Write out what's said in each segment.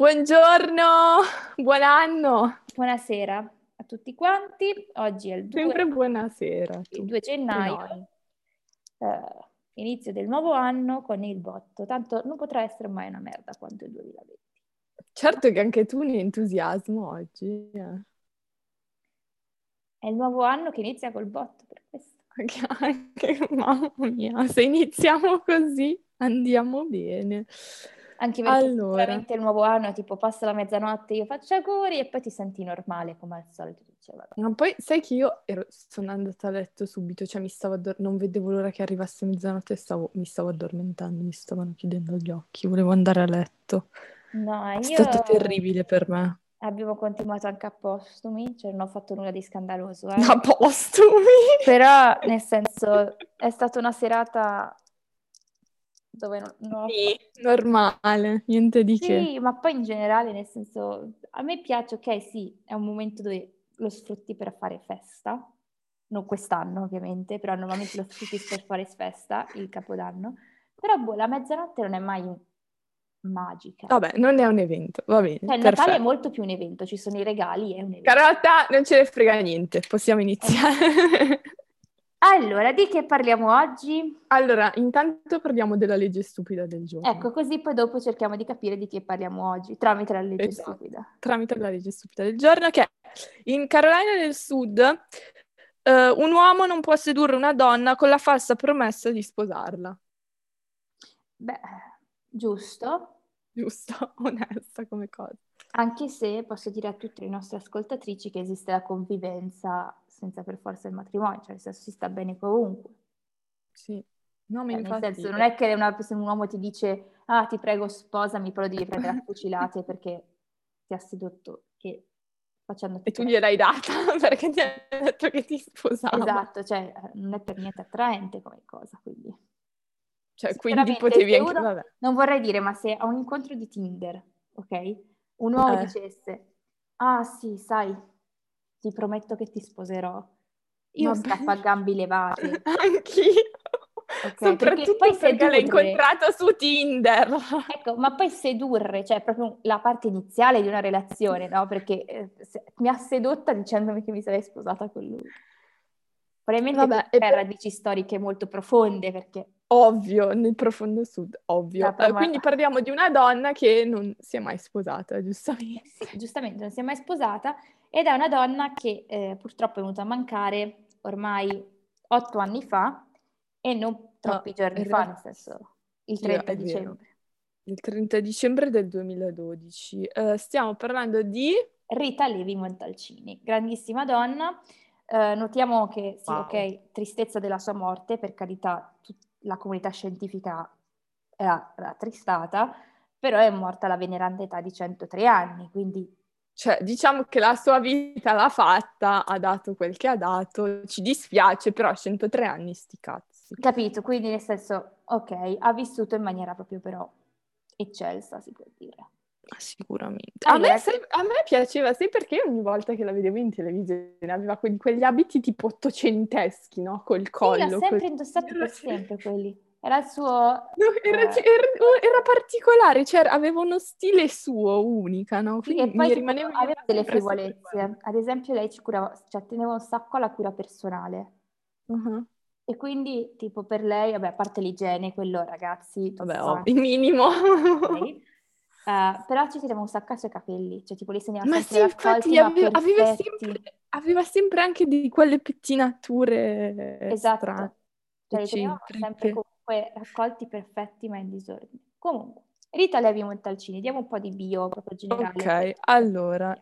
Buongiorno, buon anno. Buonasera a tutti quanti. Oggi è il 2, Sempre buonasera. il 2 gennaio, eh, inizio del nuovo anno con il botto. Tanto non potrà essere mai una merda quanto il 2020. Certo che anche tu ne entusiasmo oggi. eh. È il nuovo anno che inizia col botto, per questo. Anche, anche- mamma mia, se iniziamo così andiamo bene. Anche perché Allora. sicuramente il nuovo anno, tipo passa la mezzanotte, io faccio auguri e poi ti senti normale come al solito. Dice, vabbè. Ma poi sai che io ero- sono andata a letto subito, cioè mi stavo addor- non vedevo l'ora che arrivasse mezzanotte e stavo- mi stavo addormentando, mi stavano chiudendo gli occhi, volevo andare a letto. No, È io stato terribile per me. abbiamo continuato anche a postumi, cioè non ho fatto nulla di scandaloso, eh. A postumi. Però, nel senso, è stata una serata dove non, non Sì, normale, niente di che. Sì, ma poi in generale, nel senso, a me piace, ok, sì, è un momento dove lo sfrutti per fare festa, non quest'anno ovviamente, però normalmente lo sfrutti per fare festa, il Capodanno, però boh, la mezzanotte non è mai magica. Vabbè, non è un evento, va bene, Cioè, il Natale è molto più un evento, ci sono i regali, è un evento. Carlotta, non ce ne frega niente, possiamo iniziare. Allora, di che parliamo oggi? Allora, intanto parliamo della legge stupida del giorno. Ecco, così poi dopo cerchiamo di capire di che parliamo oggi, tramite la legge Esatto. stupida. tramite la legge stupida del giorno, che è in Carolina del Sud eh, un uomo non può sedurre una donna con la falsa promessa di sposarla. Beh, giusto. Giusto? Onesta come cosa. Anche se posso dire a tutte le nostre ascoltatrici che esiste la convivenza senza per forza il matrimonio, cioè nel senso si sta bene comunque. Sì. No, Cioè, nel senso, non è che una- se un uomo ti dice ah ti prego sposami, però devi prendere a fucilate perché ti ha sedotto, che facendo E tu gliel'hai data perché ti ha detto che ti sposava. Esatto, cioè non è per niente attraente come cosa, quindi... Cioè, quindi potevi anche... uno- Vabbè. Non vorrei dire, ma se a un incontro di Tinder, ok? Un uomo Eh. dicesse, ah sì, sai, ti prometto che ti sposerò. Io Vabbè. scappo a gambi levate. Anch'io. Ok, Soprattutto perché poi perché l'hai incontrato su Tinder. Ecco, ma poi sedurre, cioè proprio la parte iniziale di una relazione, no? Perché eh, se- mi ha sedotta dicendomi che mi sarei sposata con lui. Probabilmente Vabbè, per per- radici storiche molto profonde, perché Ovvio, nel profondo sud, ovvio. No, però Eh, quindi parliamo di una donna che non si è mai sposata, giustamente. sì, giustamente non si è mai sposata ed è una donna che eh, purtroppo è venuta a mancare ormai otto anni fa e non troppi giorni in fa, nel senso il Sì, 30 è vero. dicembre. Il 30 dicembre del 2012. Eh, stiamo parlando di... Rita Levi Montalcini, grandissima donna. Eh, notiamo che, sì, Wow. ok, tristezza della sua morte, per carità, tut- la comunità scientifica era rattristata, però è morta alla veneranda età di 103 anni, quindi Cioè, diciamo che la sua vita l'ha fatta, ha dato quel che ha dato, ci dispiace, però a 103 anni sti cazzi. capito, quindi nel senso, ok, ha vissuto in maniera proprio però eccelsa, si può dire. Ah, Sicuramente. A me, sai- a me piaceva, sai perché ogni volta che la vedevo in televisione aveva que- quegli abiti tipo ottocenteschi, no? Col Sì, collo. l'ha sempre col- indossato per sempre quelli. Era il suo... No, era, Eh. era- era particolare, cioè aveva uno stile suo, unica, no? Sì, Quindi e mi poi rimaneva aveva delle sempre sempre frivolezze. Ad esempio, lei ci curava, cioè teneva un sacco alla cura personale. Uh-huh. E quindi, tipo, per lei, vabbè, a parte l'igiene, quello, ragazzi, Vabbè, ovvio, il minimo. ok? Eh, però ci teneva un sacco ai suoi capelli, cioè tipo lei segnava Ma sempre sì, infatti aveva, aveva sempre, aveva sempre anche di quelle pettinature Esatto, strane, cioè li teneva eccentriche. Comunque raccolti perfetti ma in disordine. Comunque, Rita Levi Montalcini, diamo un po' di bio proprio generale. Ok, allora.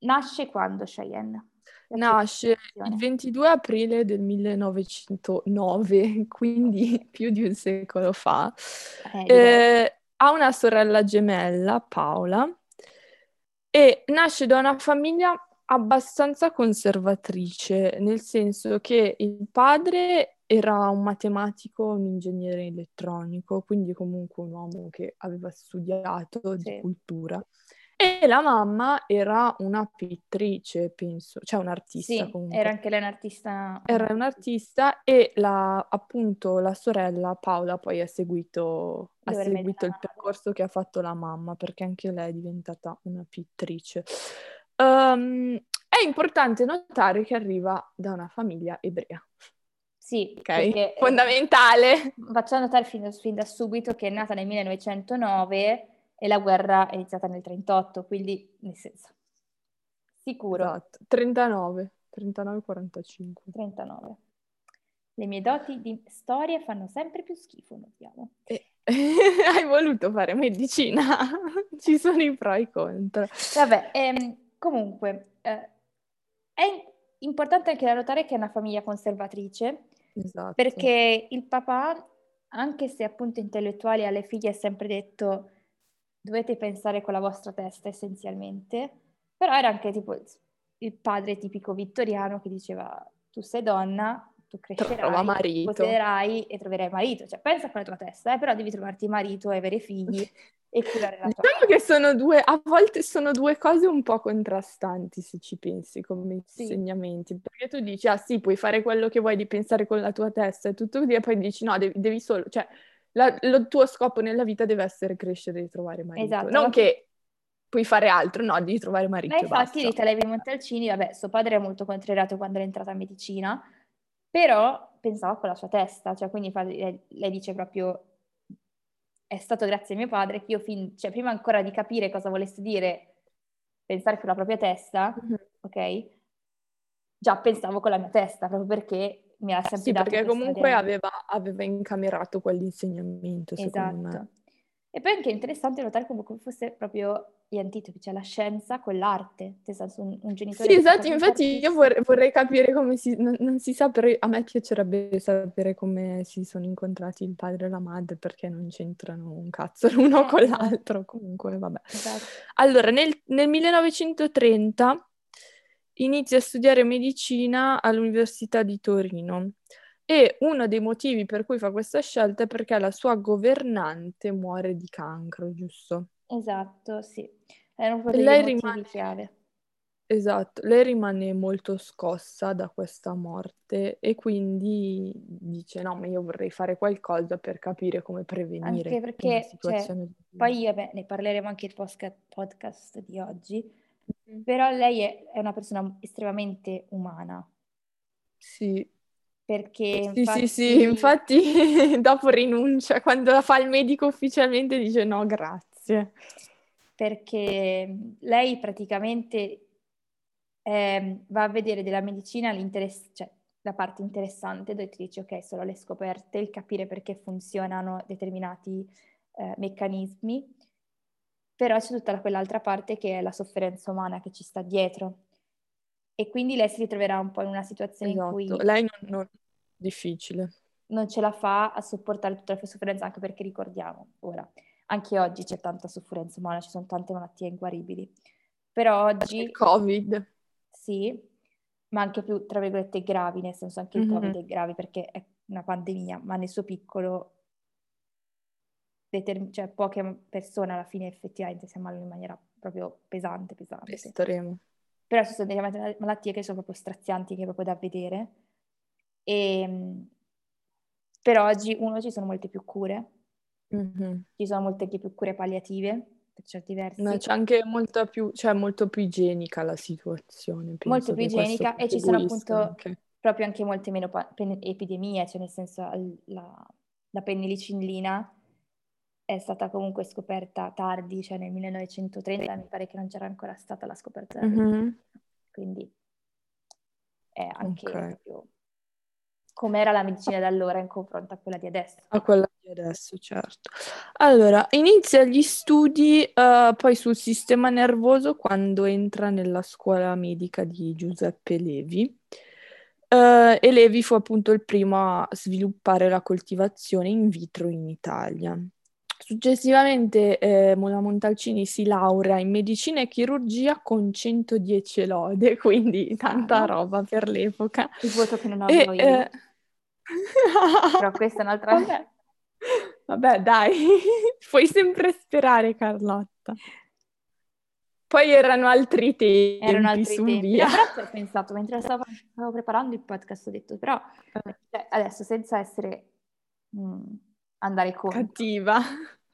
Nasce quando Cheyenne? Nasce il situazione. 22 aprile del 1909, quindi più di un secolo fa. Eh. Eh, ha una sorella gemella, Paola, e nasce da una famiglia abbastanza conservatrice, nel senso che il padre era un matematico, un ingegnere elettronico, quindi comunque un uomo che aveva studiato di Sì. cultura. E la mamma era una pittrice, penso, cioè un'artista Sì, comunque. era anche lei un'artista. Era un'artista e la, appunto la sorella Paola poi ha seguito, ha seguito il percorso che ha fatto la mamma, perché anche lei è diventata una pittrice. Um, è importante notare che arriva da una famiglia ebrea. Sì, ok? perché, eh, Fondamentale. Faccio notare fin, fin, da subito che è nata nel 1909 e la guerra è iniziata nel 1938, quindi nel senso, sicuro. Esatto, 39, 39-45. 39. Le mie doti di storia fanno sempre più schifo, notiamo. E... Hai voluto fare medicina? Ci sono i pro e i contro. Vabbè, ehm, comunque, eh, è importante anche da notare che è una famiglia conservatrice, esatto. perché il papà, anche se appunto intellettuale, alle figlie ha sempre detto dovete pensare con la vostra testa essenzialmente, però era anche tipo il padre tipico vittoriano che diceva tu sei donna, tu crescerai, poserai e troverai marito. Cioè, pensa con la tua testa, eh, però devi trovarti marito e avere figli e curare la tua Diciamo che sono due, a volte sono due cose un po' contrastanti se ci pensi come sì. insegnamenti, perché tu dici, ah sì, puoi fare quello che vuoi di pensare con la tua testa e tutto così, e poi dici, no, devi, devi solo, cioè, la, il tuo scopo nella vita deve essere crescere e trovare marito. Esatto. Non che puoi fare altro, no, devi trovare marito Ma infatti Rita Levi Montalcini, vabbè, suo padre è molto contrariato quando è entrata a medicina, però pensava con la sua testa, cioè quindi lei, lei dice proprio è stato grazie a mio padre che io fin, cioè prima ancora di capire cosa volesse dire pensare con la propria testa, mm-hmm. ok? Già pensavo con la mia testa, proprio perché mi ha sempre sì, dato perché comunque aveva, aveva, incamerato quell'insegnamento, esatto. me. E poi anche interessante notare come fosse proprio gli antitopi, cioè la scienza con l'arte, nel senso un, un genitore... Sì, esatto, infatti io vorrei, vorrei, capire come si... Non, non, si sa, però a me piacerebbe sapere come si sono incontrati il padre e la madre, perché non c'entrano un cazzo l'uno eh, con l'altro, comunque vabbè. Esatto. Allora, nel, nel 1930 inizia a studiare medicina all'Università di Torino. E uno dei motivi per cui fa questa scelta è perché la sua governante muore di cancro, giusto? Esatto, sì. Erano proprio lei dei rimane... chiave. Esatto, lei rimane molto scossa da questa morte e quindi dice no, ma io vorrei fare qualcosa per capire come prevenire anche perché, cioè, poi vabbè, ne parleremo anche il podcast di oggi, mm-hmm. però lei è, è, una persona estremamente umana. Sì. Perché sì, infatti... sì, sì, infatti dopo rinuncia, quando fa il medico ufficialmente dice no, grazie grazie. Perché lei praticamente eh, va a vedere della medicina cioè, la parte interessante dove ti dice ok, solo le scoperte, il capire perché funzionano determinati eh, meccanismi, però c'è tutta quell'altra parte che è la sofferenza umana che ci sta dietro. E quindi lei si ritroverà un po' in una situazione esatto. in cui... Lei non, non... difficile. Non ce la fa a sopportare tutta la sua sofferenza, anche perché ricordiamo, ora, anche oggi c'è tanta sofferenza umana, ci sono tante malattie inguaribili. Però oggi... Il Covid. Sì, ma anche più, tra virgolette, gravi, nel senso anche il Covid è grave perché è una pandemia, ma nel suo piccolo, determ- cioè poche persone alla fine effettivamente si ammalano in maniera proprio pesante, pesante. Estremo. Però ci sono delle malattie che sono proprio strazianti, che è proprio da vedere. E, ehm, però oggi, uno, ci sono molte più cure, Mm-hmm. Ci sono molte più cure palliative per certi versi. Ma c'è anche molta più, cioè molto più igienica la situazione. Molto più igienica e ci sono appunto anche. proprio anche molte meno pa- pen- epidemie, cioè nel senso la, la pennilicillina è stata comunque scoperta tardi, cioè nel 1930 mi pare che non c'era ancora stata la scoperta. Mm-hmm. Quindi è anche okay. proprio com'era la medicina da allora in confronto a quella di adesso. A quella adesso, certo. Allora, inizia gli studi uh, poi sul sistema nervoso quando entra nella scuola medica di Giuseppe Levi. Uh, e Levi fu appunto il primo a sviluppare la coltivazione in vitro in Italia. Successivamente eh, Mona Montalcini si laurea in medicina e chirurgia con 110 lode, quindi tanta ah, roba per l'epoca. Il voto che non avevo e, io. Eh, però questa è un'altra... Vabbè, Vabbè dai, puoi sempre sperare Carlotta. Poi erano altri tempi, erano altri su tempi. via. Però ho pensato, mentre stavo, stavo, preparando il podcast, ho detto, però cioè, adesso senza essere mh, mm, andare contro. Cattiva.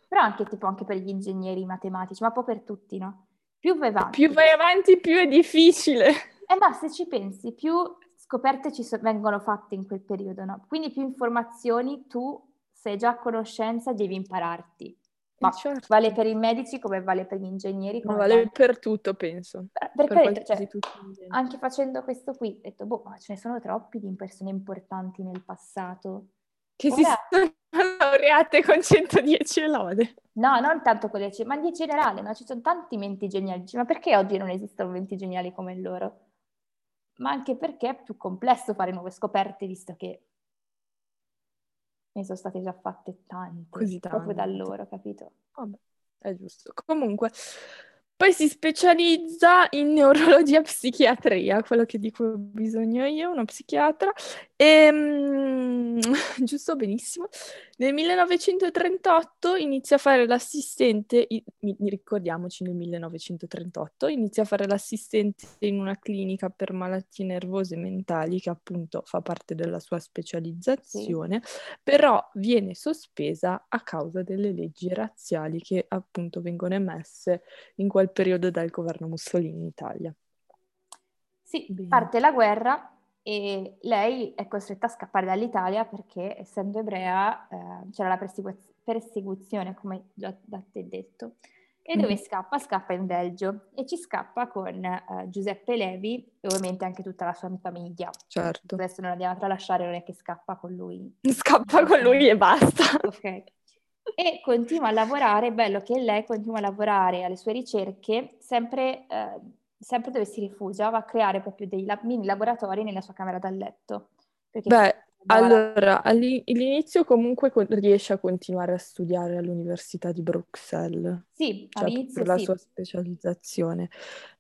però anche tipo anche per gli ingegneri matematici, ma un po' per tutti, no? Più vai avanti. Più vai avanti, più è difficile. Eh ma se ci pensi, più scoperte ci so- vengono fatte in quel periodo, no? Quindi più informazioni tu sei già a conoscenza, devi impararti. Ma certo. vale per i medici come vale per gli ingegneri. Come vale, vale per tutto, penso. Per, perché per cioè, anche facendo questo qui, ho detto, boh, ma ce ne sono troppi di persone importanti nel passato. Che Ora... si sono laureate con 110 lode. No, non tanto con le ma in generale, no? Ci sono tanti menti geniali. Ma perché oggi non esistono menti geniali come loro? Ma anche perché è più complesso fare nuove scoperte, visto che ne sono state già fatte tante. Così tante. Proprio da loro, capito? Vabbè, è giusto. Comunque, poi si specializza in neurologia e psichiatria, quello che dico bisogno io, una psichiatra. E, um, giusto, benissimo. Nel 1938 inizia a fare l'assistente, ricordiamoci nel 1938, inizia a fare l'assistente in una clinica per malattie nervose mentali che appunto fa parte della sua specializzazione, sì. però viene sospesa a causa delle leggi razziali che appunto vengono emesse in quel periodo dal governo Mussolini in Italia. Sì, Bene. parte la guerra e lei è costretta a scappare dall'Italia perché essendo ebrea eh, c'era la persegu- persecuzione, come già da te detto. E dove mm. scappa? Scappa in Belgio e ci scappa con eh, Giuseppe Levi e ovviamente anche tutta la sua famiglia. Certo. Adesso non andiamo a tralasciare, non è che scappa con lui. Scappa con lui e basta. Ok. E continua a lavorare, bello che lei continua a lavorare alle sue ricerche sempre... Eh, sempre dove si rifugia, va a creare proprio dei lab- mini laboratori nella sua camera da letto. Beh, allora, all'inizio comunque riesce a continuare a studiare all'Università di Bruxelles. Sì, cioè all'inizio per la sì. sua specializzazione.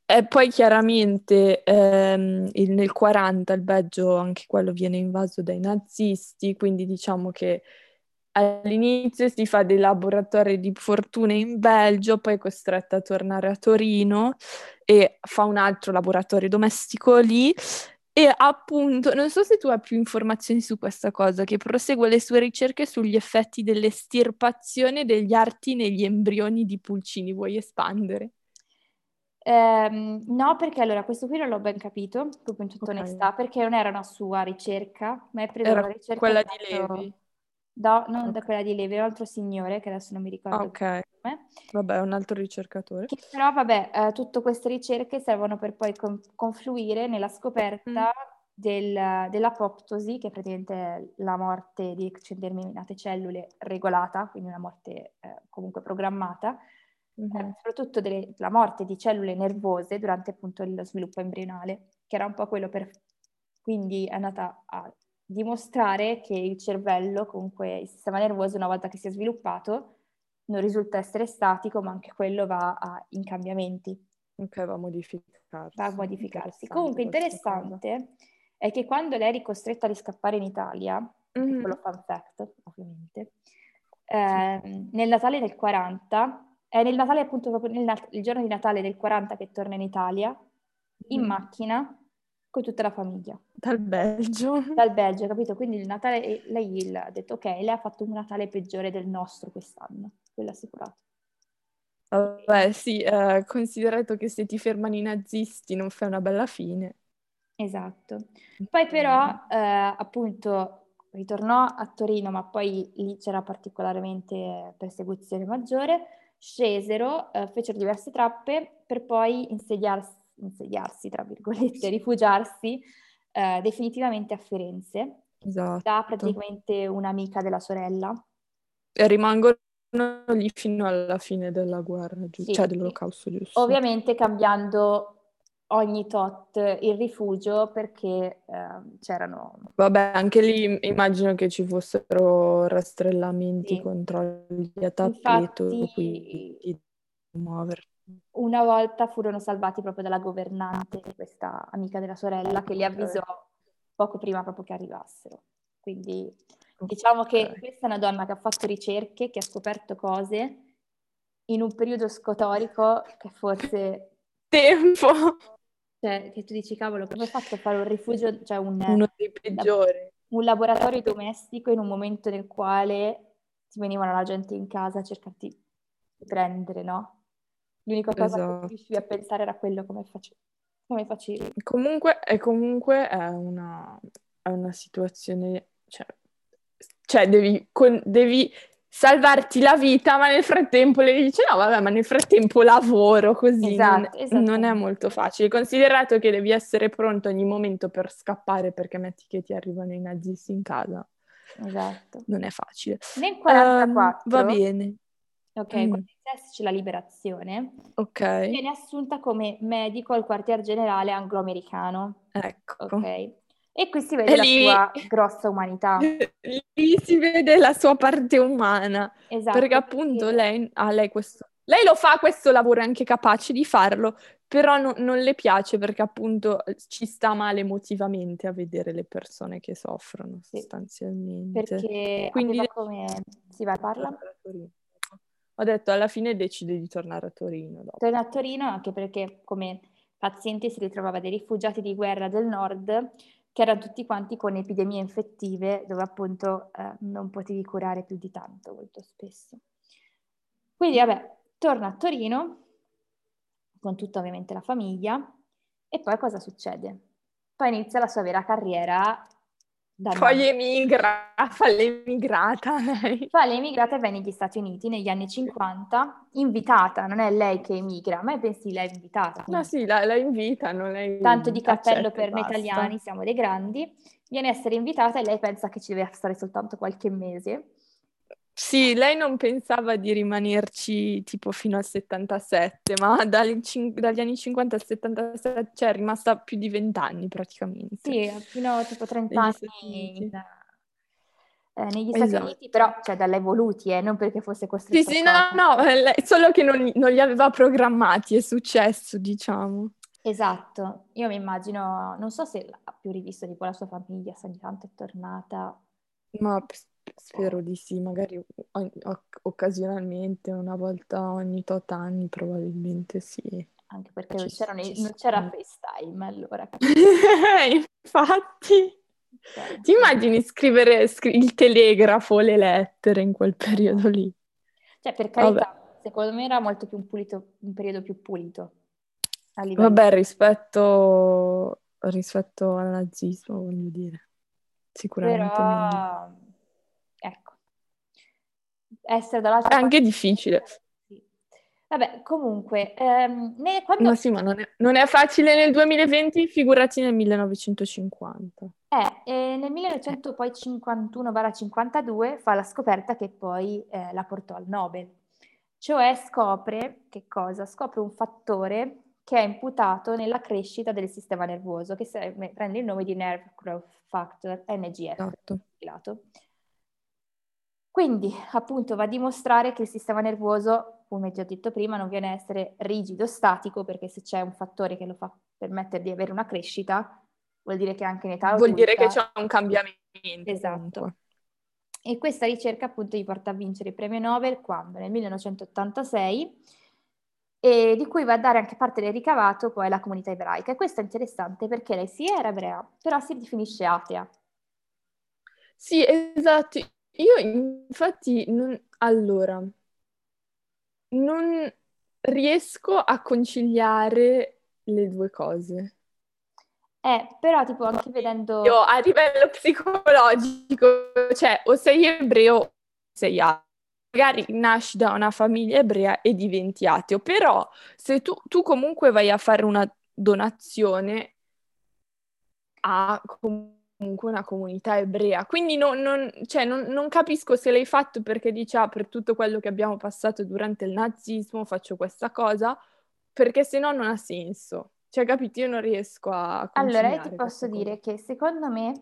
E poi chiaramente ehm, il, nel 40 il Belgio, anche quello viene invaso dai nazisti, quindi diciamo che all'inizio si fa dei laboratori di fortuna in Belgio, poi è costretta a tornare a Torino e fa un altro laboratorio domestico lì. E appunto, non so se tu hai più informazioni su questa cosa, che prosegue le sue ricerche sugli effetti dell'estirpazione degli arti negli embrioni di pulcini. Vuoi espandere? Um, no, perché allora questo qui non l'ho ben capito, proprio in tutta okay. onestà, perché non era una sua ricerca, ma è preso era la ricerca quella di Levi. Da, non da quella di Levi, un altro signore che adesso non mi ricordo Ok, vabbè, un altro ricercatore. Che però, vabbè, eh, tutte queste ricerche servono per poi con- confluire nella scoperta mm. del, dell'apoptosi, che è praticamente la morte di determinate cellule regolata, quindi una morte eh, comunque programmata, mm-hmm. eh, soprattutto della morte di cellule nervose durante appunto lo sviluppo embrionale, che era un po' quello per... Quindi è andata a dimostrare che il cervello, comunque il sistema nervoso, una volta che si è sviluppato, non risulta essere statico, ma anche quello va a, in cambiamenti. Ok, va a modificarsi. Va a modificarsi. Comunque interessante è che quando lei è ricostretta a riscappare in Italia, mm-hmm. piccolo fun fact ovviamente, eh, sì. nel Natale del 40, è nel Natale appunto proprio nel, il giorno di Natale del 40 che torna in Italia, in mm. macchina, con tutta la famiglia. Dal Belgio. Dal Belgio, capito? Quindi il Natale, lei ha detto ok, lei ha fatto un Natale peggiore del nostro quest'anno, quello assicurato. Vabbè, sì, eh, considerato che se ti fermano i nazisti non fai una bella fine. Esatto. Poi però, eh, appunto, ritornò a Torino, ma poi lì c'era particolarmente persecuzione maggiore, scesero, eh, fecero diverse trappe per poi insediarsi insediarsi, tra virgolette, rifugiarsi eh, definitivamente a Firenze. Esatto. Da praticamente un'amica della sorella. E rimangono lì fino alla fine della guerra, giusto? Sì, cioè dell'olocausto, giusto? Ovviamente cambiando ogni tot il rifugio perché eh, c'erano... Vabbè, anche lì immagino che ci fossero rastrellamenti, sì. controlli a tappeto, Infatti, quindi muoversi una volta furono salvati proprio dalla governante, questa amica della sorella, che li avvisò poco prima proprio che arrivassero. Quindi diciamo che questa è una donna che ha fatto ricerche, che ha scoperto cose in un periodo scotorico che forse... Tempo! Cioè, che tu dici, cavolo, come ho fatto a fare un rifugio, cioè un... Uno dei peggiori. Un laboratorio domestico in un momento nel quale ti venivano la gente in casa a cercarti riprendere, no? L'unica cosa Esatto. che riuscivi a pensare era quello come, face- come facevi. Comunque, e comunque è una, è una situazione, cioè, cioè devi, con- devi salvarti la vita, ma nel frattempo lei dice no, vabbè, ma nel frattempo lavoro così, non, Esatto, non è esattamente. molto facile, considerato che devi essere pronto ogni momento per scappare perché metti che ti arrivano i nazisti in casa, Esatto. non è facile. Nel Ehm, 44, va bene, ok, Mm. C'è la liberazione, ok, viene assunta come medico al quartier generale anglo-americano, ecco. ok? E qui si vede E la lì- sua grossa umanità. Lì si vede la sua parte umana, Esatto, perché appunto perché- lei ha lei questo... Lei lo fa questo lavoro, è anche capace di farlo, però no- non le piace perché appunto ci sta male emotivamente a vedere le persone che soffrono Sì. sostanzialmente. perché Quindi come... Si va, parla? Ho detto alla fine decide di tornare a Torino dopo. Torna a Torino anche perché come pazienti si ritrovava dei rifugiati di guerra del nord che erano tutti quanti con epidemie infettive dove appunto eh, non potevi curare più di tanto molto spesso. Quindi vabbè, torna a Torino con tutta ovviamente la famiglia e poi cosa succede? Poi inizia la sua vera carriera da Poi emigra, fa l'emigrata lei. Fa l'emigrata e va negli Stati Uniti negli anni 50, invitata, non è lei che emigra, ma pensi lei è invitata. No, sì, la, la invitano, lei Tanto di cappello per noi italiani, siamo dei grandi. Viene a essere invitata e lei pensa che ci deve stare soltanto qualche mese. Sì, lei non pensava di rimanerci tipo fino al 77, ma dagli, cin- dagli anni 50 al 77, cioè è rimasta più di 20 anni praticamente. Sì, fino a tipo 30 Negli Stati anni in- eh, negli Stati Esatto. Uniti, però cioè da lei voluti, eh, non perché fosse Sì, costretta sì, a no, no, eh, lei- solo che non, non li aveva programmati, è successo, diciamo. Esatto, io mi immagino, non so se ha più rivisto tipo la sua famiglia, se ogni tanto è tornata. Ma spero di sì, magari o- o- occasionalmente, una volta ogni tot anni, probabilmente sì. Anche perché non Ci- c'erano i- ci non c'era. FaceTime allora. Infatti, Cioè, ti immagini scrivere scri- il telegrafo, le lettere in quel periodo lì? Cioè, per carità, secondo me era molto più un pulito, un periodo più pulito. Vabbè, rispetto, rispetto al nazismo, voglio dire, sicuramente meglio. Però, ecco, essere dall'altra È anche parte- difficile. Vabbè, comunque, ehm, ne- quando... Ma sì, ma non è, non è facile nel 2020, figurati nel 1950. Eh, e nel 1951-52 fa la scoperta che poi eh, la portò al Nobel. Cioè scopre che cosa? Scopre un fattore che è imputato nella crescita del sistema nervoso, che prende il nome di Nerve Growth Factor, NGF. Esatto. Quindi, appunto, va a dimostrare che il sistema nervoso, come ho detto prima, non viene a essere rigido, statico, perché se c'è un fattore che lo fa permettere di avere una crescita, vuol dire che anche in età Vuol dire che adulta- c'è un cambiamento. Esatto. E questa ricerca appunto gli porta a vincere il premio Nobel quando? Nel 1986 e di cui va a dare anche parte del ricavato poi alla comunità ebraica. E questo è interessante perché lei sì era ebrea, però si definisce atea. Sì, esatto. Io infatti non... Allora, non riesco a conciliare le due cose. Eh, però tipo anche vedendo... Io a livello psicologico, cioè o sei ebreo o sei ateo. Magari nasci da una famiglia ebrea e diventi ateo, però se tu, tu comunque vai a fare una donazione a comunque una comunità ebrea, quindi non, non- cioè, non- non capisco se l'hai fatto perché dici ah, per tutto quello che abbiamo passato durante il nazismo faccio questa cosa, perché se no non ha senso. Cioè, capito? Io non riesco a Allora, io ti posso questa cosa. dire che secondo me,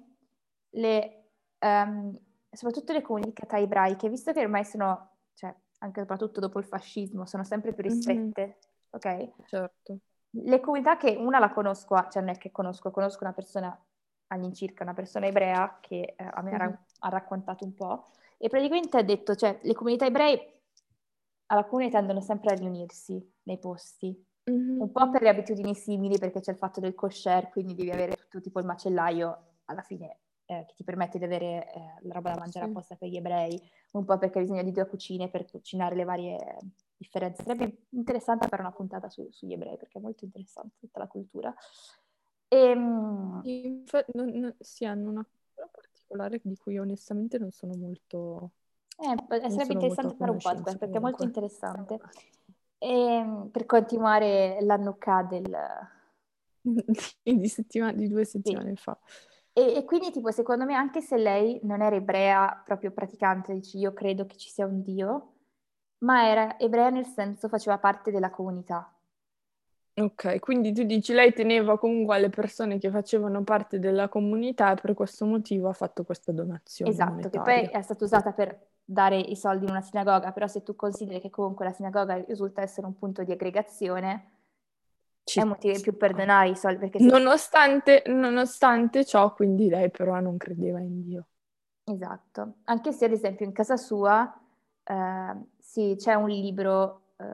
le, ehm, soprattutto le comunità ebraiche, visto che ormai sono, cioè anche soprattutto dopo il fascismo, sono sempre più Mhm. ristrette, ok? Certo. Le comunità che una la conosco, cioè non è che conosco, conosco una persona all'incirca, una persona ebrea che eh, a me Mhm. ha raccontato un po' e praticamente ha detto, cioè le comunità ebree alcune tendono sempre a riunirsi nei posti, Mhm. un po' per le abitudini simili perché c'è il fatto del kosher, quindi devi avere tutto tipo il macellaio alla fine eh, che ti permette di avere eh, la roba da mangiare apposta per gli ebrei, un po' perché hai bisogno di due cucine per cucinare le varie, differenze. Sarebbe interessante fare una puntata su, sugli ebrei perché è molto interessante tutta la cultura. E, ehm, Infa- non, non, sì, hanno una cultura particolare di cui onestamente non sono molto... Eh, sarebbe interessante fare un podcast perché è molto interessante. E, ehm, per continuare l'annucca del... di, settima- di due settimane sì. fa. E, e, quindi, tipo, secondo me, anche se lei non era ebrea proprio praticante, dici io credo che ci sia un Dio, ma era ebrea nel senso faceva parte della comunità. Ok, quindi tu dici lei teneva comunque alle persone che facevano parte della comunità e per questo motivo ha fatto questa donazione. Esatto, che poi è stata usata per dare i soldi in una sinagoga, però se tu consideri che comunque la sinagoga risulta essere un punto di aggregazione, ci è motivo più per donare i soldi. Perché nonostante, nonostante ciò, quindi lei però non credeva in Dio. Esatto, anche se ad esempio in casa sua eh, sì, c'è un libro eh,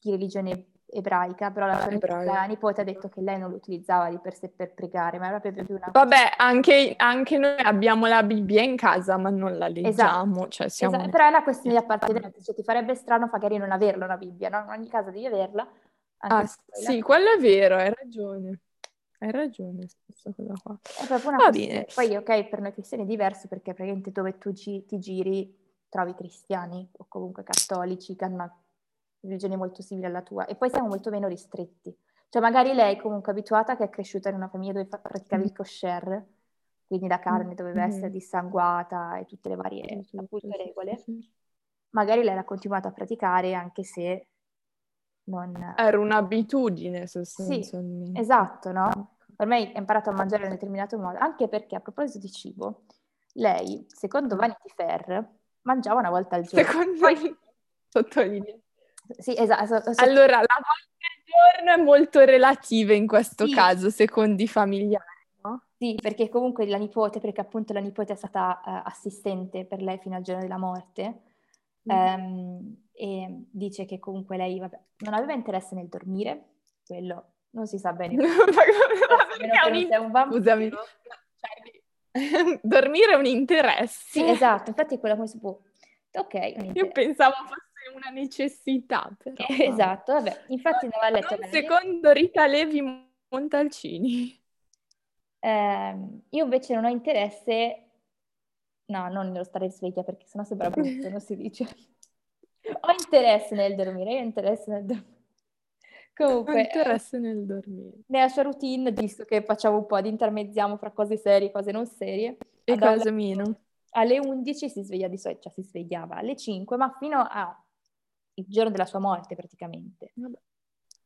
di religione ebraica, però la, la, nipote ha detto che lei non lo utilizzava di per sé per pregare, ma era proprio più una... Vabbè, anche, anche noi abbiamo la Bibbia in casa, ma non la leggiamo. Esatto, cioè siamo... esatto. però è una questione di appartenenza, cioè ti farebbe strano magari non averla una Bibbia, no? In ogni caso devi averla. Ah, sì, quello è vero, hai ragione. Hai ragione, questa cosa qua. È proprio una Va bene. Poi, ok, per noi cristiani è diverso perché praticamente dove tu gi- ti giri trovi cristiani o comunque cattolici che hanno una religione molto simile alla tua e poi siamo molto meno ristretti. Cioè magari lei comunque abituata che è cresciuta in una famiglia dove praticavi il kosher, quindi la carne doveva mm-hmm. essere dissanguata e tutte le varie appunto, regole, magari lei l'ha continuato a praticare anche se non... Era un'abitudine sostanzialmente. Sì, esatto, no? Ormai ha imparato a mangiare in un determinato modo, anche perché a proposito di cibo, lei, secondo Vanity Fair, mangiava una volta al giorno. Secondo Poi... sottolineo. Sì, esatto. Allora, la volta al giorno è molto relativa in questo sì. caso, secondo i familiari. Sì, perché comunque la nipote, perché appunto la nipote è stata uh, assistente per lei fino al giorno della morte, mm. um, e dice che comunque lei vabbè, non aveva interesse nel dormire, quello non si sa bene. Perché un, in... un bambino. Scusami. dormire è un interesse. Sì, esatto, infatti quella come si può... Ok, Io pensavo fosse una necessità, però... esatto, vabbè, infatti non va letto bene. Secondo Rita Levi Montalcini. Eh, io invece non ho interesse... No, non nello stare sveglia perché sennò sembra brutto, non si dice. Ho interesse nel dormire, io ho interesse nel dormire. Comunque, ho interesse nel dormire. Nella sua routine, visto che facciamo un po' di intermezziamo fra cose serie e cose non serie. E cose meno. Alle 11 si sveglia di solito, cioè si svegliava alle 5, ma fino al giorno della sua morte praticamente. Vabbè.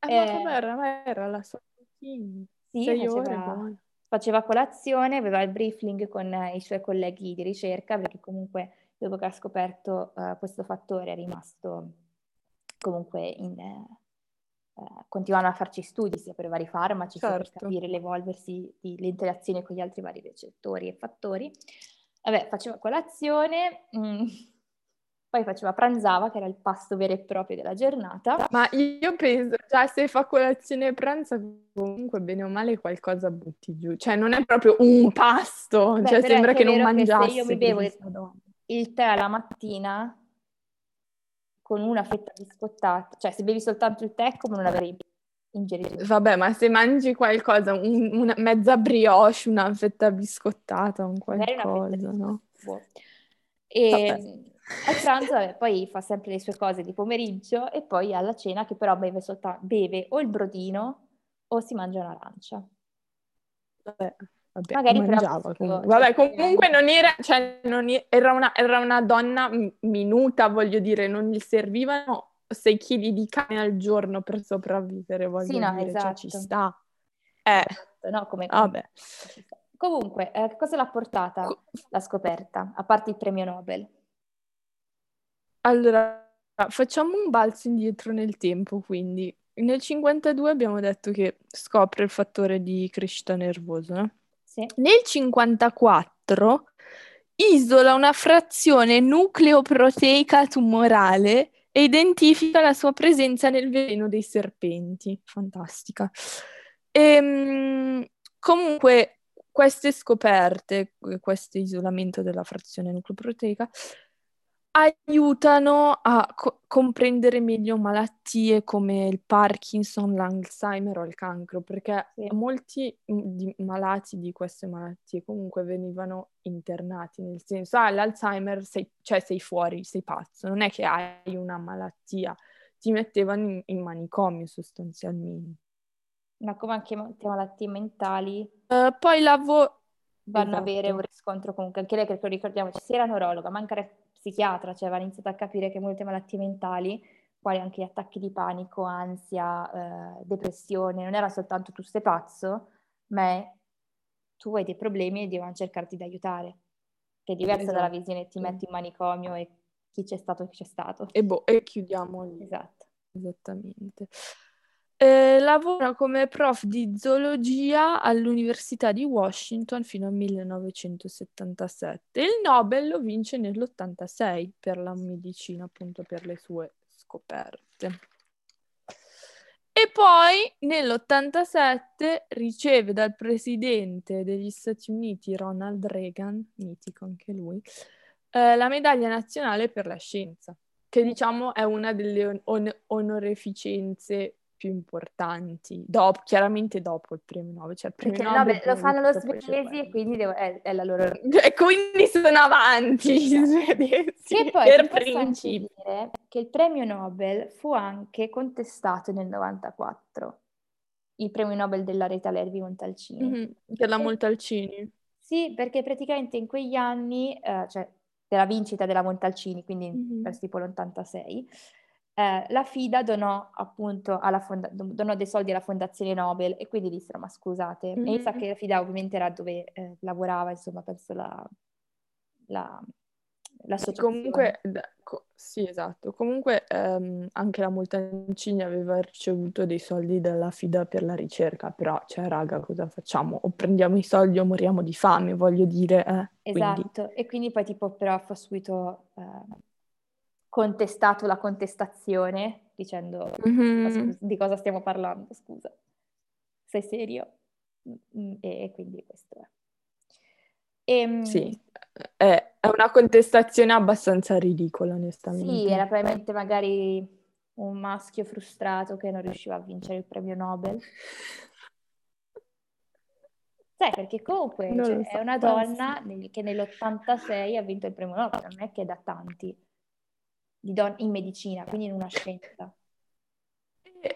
Eh, eh, ma era, era la sua. Sì, faceva, ore, faceva colazione, aveva il briefing con i suoi colleghi di ricerca, perché comunque dopo che ha scoperto uh, questo fattore è rimasto comunque in, eh, continuano a farci studi sia per vari farmaci certo. sia per certo. capire l'evolversi delle interazioni con gli altri vari recettori e fattori. Vabbè, faceva colazione, mh, mm, poi faceva pranzava, che era il pasto vero e proprio della giornata. Ma io penso, già se fa colazione e pranza, comunque bene o male qualcosa butti giù. Cioè non è proprio un pasto, Beh, cioè sembra che non mangiasse. se io mi bevo il, il tè alla mattina, con una fetta biscottata, cioè se bevi soltanto il tè come non avrei ingerito. Vabbè, ma se mangi qualcosa, un, una mezza brioche, una fetta biscottata, un qualcosa, no? Boh. E al pranzo vabbè, poi fa sempre le sue cose di pomeriggio e poi alla cena che però beve, soltanto, beve o il brodino o si mangia un'arancia. Vabbè. Vabbè, Magari mangiava comunque. Vabbè, comunque non era, cioè, non era, una, era una donna minuta, voglio dire, non gli servivano 6 kg di carne al giorno per sopravvivere, voglio sì, no, dire, esatto. cioè, ci esatto. sta. Eh, esatto, no, come, Vabbè. Comunque, eh, cosa l'ha portata la scoperta, a parte il premio Nobel? Allora, facciamo un balzo indietro nel tempo, quindi. Nel 52 abbiamo detto che scopre il fattore di crescita nervosa, no? Sì. Nel 54 isola una frazione nucleoproteica tumorale e identifica la sua presenza nel veleno dei serpenti. Fantastica. E, ehm, comunque, queste scoperte, questo isolamento della frazione nucleoproteica, aiutano a co- comprendere meglio malattie come il Parkinson, l'Alzheimer o il cancro, perché Sì. molti mm, di- malati di queste malattie comunque venivano internati, nel senso, ah, l'Alzheimer sei, cioè sei fuori, sei pazzo, non è che hai una malattia, ti mettevano in, in manicomio sostanzialmente. Ma come anche molte malattie mentali Eh, poi lavoro... vanno ad avere Esatto. un riscontro comunque, anche lei che ricordiamoci, sia era neurologa, ma anche psichiatra, cioè aveva iniziato a capire che molte malattie mentali, quali anche gli attacchi di panico, ansia, eh, depressione, non era soltanto tu sei pazzo, ma è tu hai dei problemi e devono cercarti di aiutare, che è diversa dalla Esatto. visione ti metti in manicomio e chi c'è stato chi c'è stato. E, boh, e chiudiamo lì. Esatto. Esattamente. Eh, lavora come prof di zoologia all'Università di Washington fino al 1977. Il Nobel lo vince nell'86 per la medicina, appunto per le sue scoperte. E poi nell'87 riceve dal presidente degli Stati Uniti Ronald Reagan, mitico anche lui, eh, la medaglia nazionale per la scienza, che diciamo è una delle on- onoreficenze più importanti, dopo, chiaramente dopo il premio Nobel. Cioè il premio Perché Nobel Nobel lo prima fanno lo svedesi e quindi devo- è, è la loro... E quindi sono avanti gli svedesi Che poi per principio. dire che il premio Nobel fu anche contestato nel 94, il premio Nobel della Rita Levi Montalcini. Mhm, Per la Montalcini. Sì, perché praticamente in quegli anni, eh, cioè della vincita della Montalcini, quindi Mhm. verso tipo l'86, eh, la FIDA donò appunto alla fonda- donò dei soldi alla Fondazione Nobel e quindi dissero ma scusate, e mi sa Mhm. che la FIDA ovviamente era dove eh, lavorava, insomma, penso la, la- l'associazione. Comunque, da- co- sì, esatto. Comunque ehm, anche la Montalcini aveva ricevuto dei soldi dalla FIDA per la ricerca, però, cioè, raga, cosa facciamo? O prendiamo i soldi o moriamo di fame, voglio dire, eh. Quindi, Esatto, e quindi poi tipo però fu subito eh, contestato la contestazione dicendo Mhm. "Ma scusa, di cosa stiamo parlando, scusa, sei serio? Mm, E, e quindi questo è. Ehm, Sì, è, una contestazione abbastanza ridicola, onestamente. Sì, era probabilmente magari un maschio frustrato che non riusciva a vincere il premio Nobel. Sai, perché comunque cioè, lo è so, una donna nel- che nell'86 ha vinto il premio Nobel, non è che da tanti, don- in medicina, quindi in una scienza.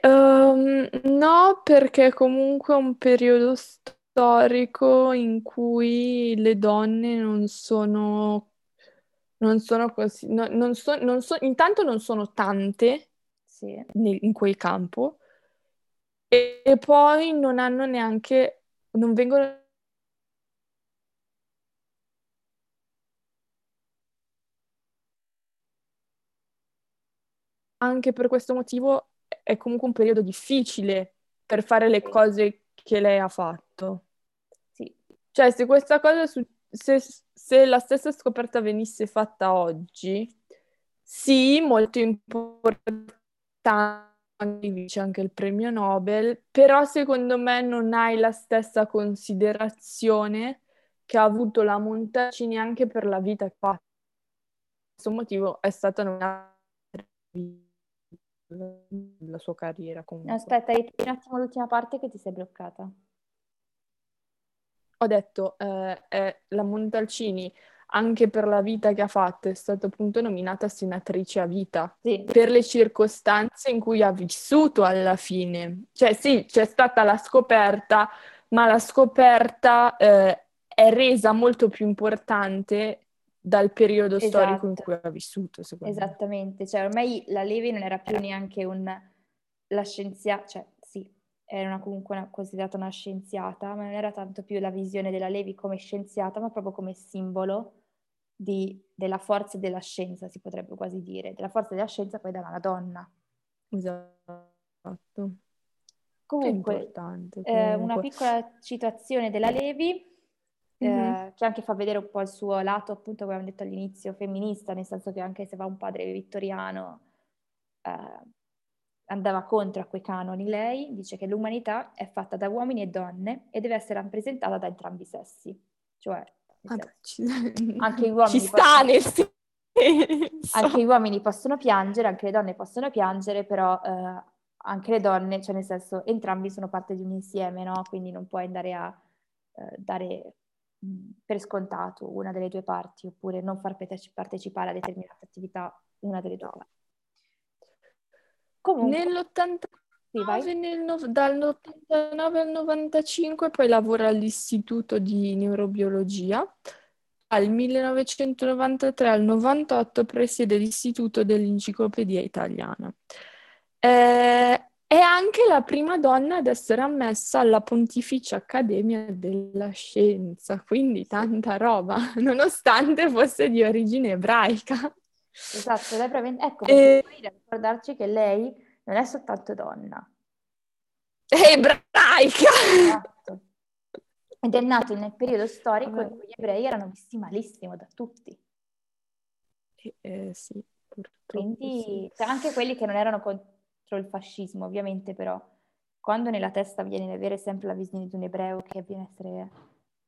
Ehm, no, perché comunque è un periodo storico in cui le donne non sono, non sono così, no- non so- non so- intanto non sono tante Sì. nel- in quel campo e, e poi non hanno neanche, non vengono anche per questo motivo è comunque un periodo difficile per fare le cose che lei ha fatto. Sì, Cioè, se questa cosa, su- se, se la stessa scoperta venisse fatta oggi, sì, molto importante, vince anche il premio Nobel, però secondo me non hai la stessa considerazione che ha avuto la Montalcini anche per la vita che ha fatto. Per questo motivo è stata nominata la sua carriera comunque. aspetta, ripeti un attimo l'ultima parte che ti sei bloccata. Ho detto, eh, è la Montalcini, anche per la vita che ha fatto, è stata appunto nominata senatrice a vita, Sì, per le circostanze in cui ha vissuto alla fine. Cioè sì, c'è stata la scoperta, ma la scoperta eh, è resa molto più importante dal periodo storico in Esatto. cui ha vissuto, secondo me. esattamente. Cioè, ormai la Levi non era più neanche un, la scienziata, cioè sì, era una- comunque una- considerata una scienziata, ma non era tanto più la visione della Levi come scienziata, ma proprio come simbolo di- della forza della scienza, si potrebbe quasi dire, della forza della scienza poi dalla donna. Esatto. Comunque, importante eh, una comunque. piccola citazione della Levi, eh, che anche fa vedere un po' il suo lato, appunto, come abbiamo detto all'inizio, femminista, nel senso che anche se va un padre vittoriano, eh, andava contro a quei canoni, lei dice che l'umanità è fatta da uomini e donne e deve essere rappresentata da entrambi i sessi. Cioè, Vabbè, senso, ci... anche gli uomini ci sta possono-. Anche gli uomini possono piangere, anche le donne possono piangere, però eh, anche le donne, cioè nel senso entrambi sono parte di un insieme, no? Quindi non puoi andare a eh, dare per scontato una delle due parti oppure non far partecipare a determinate attività una delle due. Comunque, nell'89, sì, nel no, dall'89 al 95 poi lavora all'Istituto di Neurobiologia. Dal 1993 al 98 presiede l'Istituto dell'Enciclopedia Italiana. Eh, è anche la prima donna ad essere ammessa alla Pontificia Accademia della Scienza, quindi tanta roba, nonostante fosse di origine ebraica. Esatto, lei prevede... ecco, e... poi da ricordarci che lei non è soltanto donna. È ebraica! Esatto. Ed è nato nel periodo storico in cui gli ebrei erano visti malissimo da tutti. Eh, eh, sì, Quindi sì. Cioè, anche quelli che non erano contro il fascismo, ovviamente, però quando nella testa viene avere sempre la visione di un ebreo che viene a essere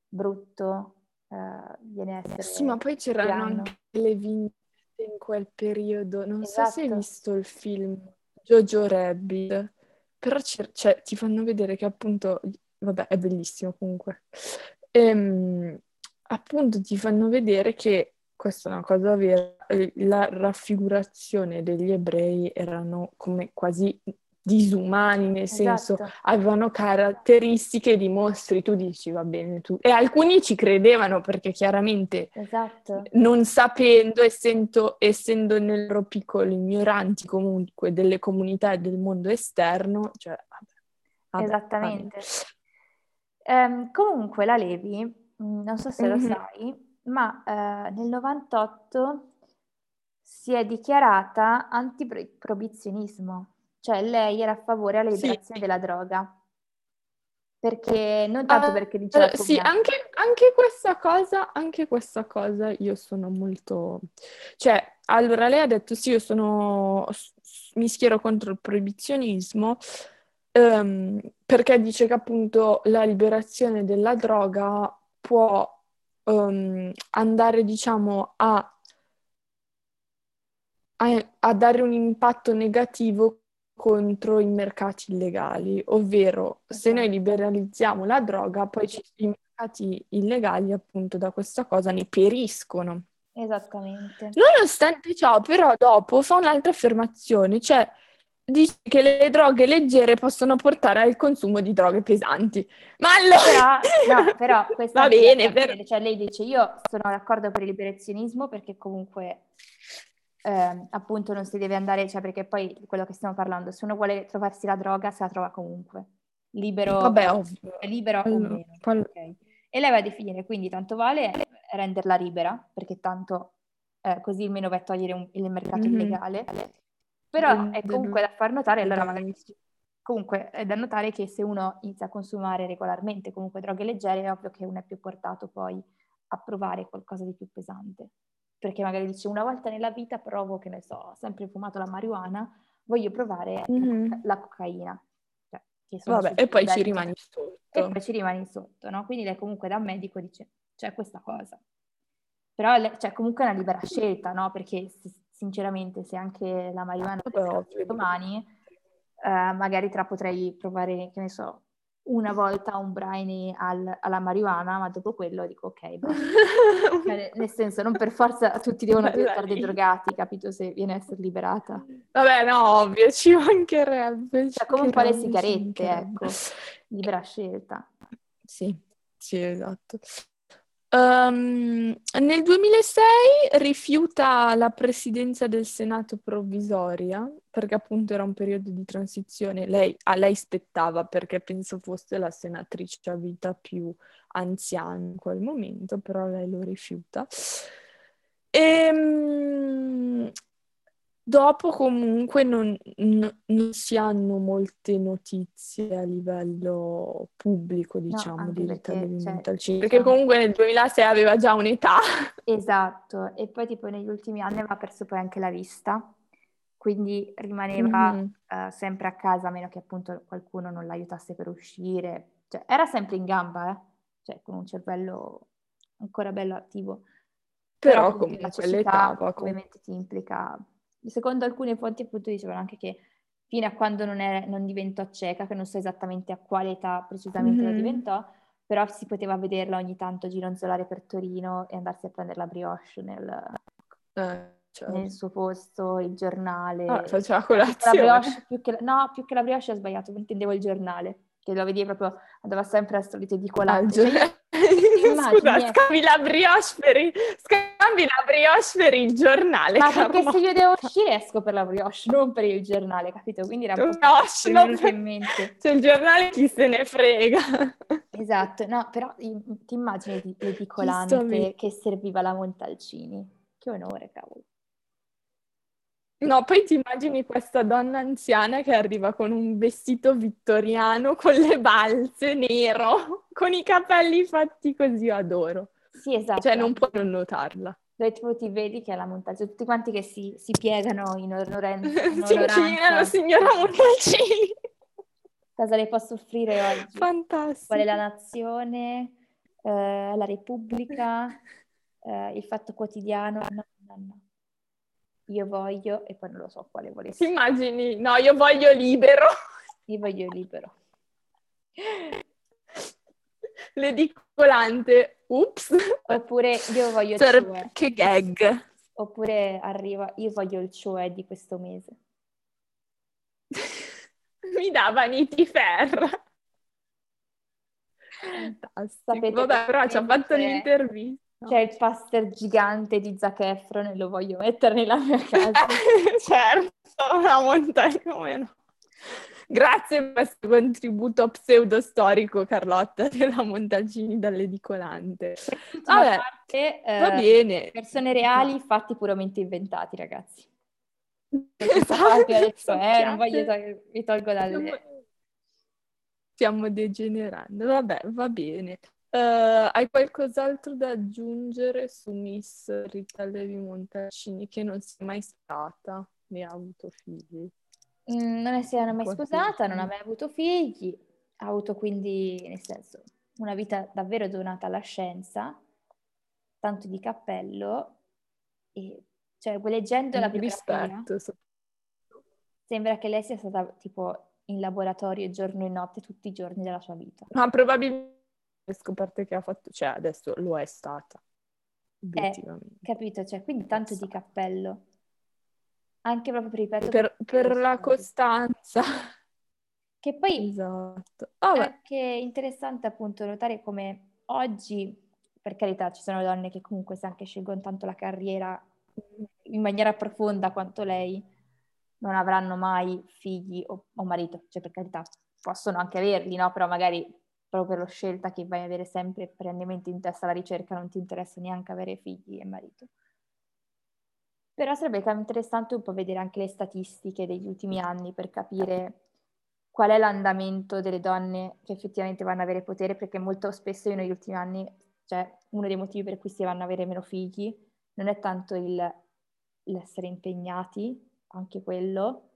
brutto, uh, viene a essere... Sì, ma poi c'erano anche le vignette in quel periodo. Non esatto. so se hai esatto. visto il film Jojo Rabbit, però cioè, ti fanno vedere che appunto, vabbè, è bellissimo comunque. Ehm, appunto ti fanno vedere che questa è una cosa vera, la raffigurazione degli ebrei erano come quasi disumani, nel senso esatto. avevano caratteristiche di mostri, tu dici va bene tu. E alcuni ci credevano perché chiaramente esatto. non sapendo, essendo, essendo nel loro piccolo ignoranti comunque delle comunità e del mondo esterno, cioè vabbè, vabbè, Esattamente. Um, comunque la Levi, mm, non so se mm-hmm. lo mhm. sai, ma uh, nel 98 si è dichiarata antiproibizionismo cioè lei era a favore alla liberazione sì. della droga. Perché non tanto uh, perché diceva uh, Sì, anche, anche, questa cosa, anche questa cosa io sono molto... Cioè, allora lei ha detto sì, io sono... mi schiero contro il proibizionismo um, perché dice che appunto la liberazione della droga può um, andare, diciamo, a, a, a dare un impatto negativo contro i mercati illegali, ovvero se noi liberalizziamo la droga, poi ci, i mercati illegali appunto da questa cosa ne periscono. Esattamente. Nonostante ciò, però, dopo fa un'altra affermazione, cioè dice che le droghe leggere possono portare al consumo di droghe pesanti. Ma allora... Però, no, però questa va bene, per... cioè lei dice io sono d'accordo per il liberazionismo perché comunque eh, appunto non si deve andare, cioè perché poi quello che stiamo parlando, se uno vuole trovarsi la droga, se la trova comunque, libero, Vabbè, ovvio. libero o meno. Poi... Okay. E lei va a definire, quindi tanto vale renderla libera, perché tanto eh, così meno vai a togliere un, il mercato mm-hmm. illegale, però è comunque da far notare, allora magari comunque è da notare che se uno inizia a consumare regolarmente comunque droghe leggere, è ovvio che uno è più portato poi a provare qualcosa di più pesante perché magari dice una volta nella vita provo, che ne so, ho sempre fumato la marijuana, voglio provare mm-hmm. la cocaina. Cioè, Vabbè, e poi ci rimani sotto. E poi ci rimani sotto, no? Quindi lei comunque da medico dice, c'è questa cosa. Però c'è cioè, comunque una libera scelta, no? Perché sinceramente se anche la marijuana domani, eh, magari tra potrei provare, che ne so, una volta un brine al, alla marijuana, ma dopo quello dico ok, cioè, nel senso non per forza tutti devono essere dei drogati, capito, se viene a essere liberata. Vabbè, no, ovvio, ci mancherebbe. Cioè, come un po' le sigarette, ecco, libera scelta. Sì, sì, esatto. Um, nel 2006 rifiuta la presidenza del Senato provvisoria perché appunto era un periodo di transizione. Lei, a lei spettava perché penso fosse la senatrice a vita più anziana in quel momento, però lei lo rifiuta. E, ehm, Dopo comunque non, non, non, si hanno molte notizie a livello pubblico, diciamo, no, di Rita Levi cioè, perché diciamo comunque nel 2006 aveva già un'età. Esatto, e poi tipo negli ultimi anni aveva perso poi anche la vista, quindi rimaneva mm-hmm. uh, sempre a casa, a meno che appunto qualcuno non l'aiutasse per uscire. Cioè, era sempre in gamba, eh? cioè con un cervello ancora bello attivo. Però, appunto, comunque la cecità l'età ovviamente ti implica... Secondo alcune fonti appunto dicevano anche che fino a quando non, è- non diventò cieca, che non so esattamente a quale età precisamente lo Mhm. diventò, però si poteva vederla ogni tanto gironzolare per Torino e andarsi a prendere la brioche nel, eh, certo. nel suo posto, il giornale. Ah, faceva La colazione. brioche, più che, no, più che la brioche ho sbagliato, intendevo il giornale, che lo vedevi proprio, andava sempre al solito Ah, il edicolante. Scusa, eh. scambi la brioche per il, scambi la brioche per il giornale, Ma perché se io devo uscire esco per la brioche, non per il giornale, capito? Quindi era Brioche, che mi è no, venuto per- in mente. Cioè, il giornale chi se ne frega. Esatto, no, però ti immagini di- l'edicolante che serviva la Montalcini? Che onore, cavolo. No, poi ti immagini questa donna anziana che arriva con un vestito vittoriano con le balze nero, con i capelli fatti così, io adoro. Sì, esatto. Cioè, non puoi non notarla. Dove tipo ti vedi che è la Montalcini, tutti quanti che si, si piegano in onoranza. signora Montalcini. Cosa le posso offrire oggi? Fantastico. Qual è la nazione, eh, la Repubblica, eh, il fatto quotidiano? No, no, no. Io voglio, e poi non lo so quale Ti volessi. immagini? No, io voglio libero. Io voglio libero. L'edicolante. Ups. Oppure io voglio il Cioè, cioè. che gag. Oppure arriva, io voglio il cioè di questo mese. Mi dà Vanity Fair. Fantastico. Sapete Vabbè, però ci ha fatto un'intervista. C'è il poster gigante di Zac Efron e lo voglio mettere nella mia casa. certo, una montagna come no. Grazie per questo contributo pseudo-storico, Carlotta, della Montalcini dall'edicolante. Vabbè, parte, eh, Va bene. persone reali, fatti puramente inventati, ragazzi. Esatto, detto, eh, non voglio, tol- vi tolgo dalle... Stiamo degenerando. Vabbè, va bene. Eh, hai qualcos'altro da aggiungere su Miss Rita Levi Montalcini che non sia mai stata né ha avuto figli? Mm, non si era mai sposata, non ha mai avuto figli, ha avuto quindi, nel senso, una vita davvero donata alla scienza, tanto di cappello, e cioè, leggendo la biografia, Rispetto. sembra che lei sia stata tipo in laboratorio giorno e notte tutti i giorni della sua vita. Ma probabilmente le scoperte che ha fatto, cioè adesso lo è stata, Eh, capito? Cioè, quindi tanto di cappello. Anche proprio per, ripeto, Per, per la costanza. Che poi Esatto. È Vabbè, anche interessante appunto notare come oggi, per carità, ci sono donne che comunque se anche scelgono tanto la carriera in maniera profonda quanto lei, non avranno mai figli o, o marito, cioè per carità, possono anche averli, no? Però magari proprio la scelta che vai a avere sempre perennemente in testa la ricerca non ti interessa neanche avere figli e marito. Però sarebbe interessante un po' vedere anche le statistiche degli ultimi anni per capire qual è l'andamento delle donne che effettivamente vanno ad avere potere, perché molto spesso io negli ultimi anni, cioè uno dei motivi per cui si vanno ad avere meno figli non è tanto il, l'essere impegnati, anche quello,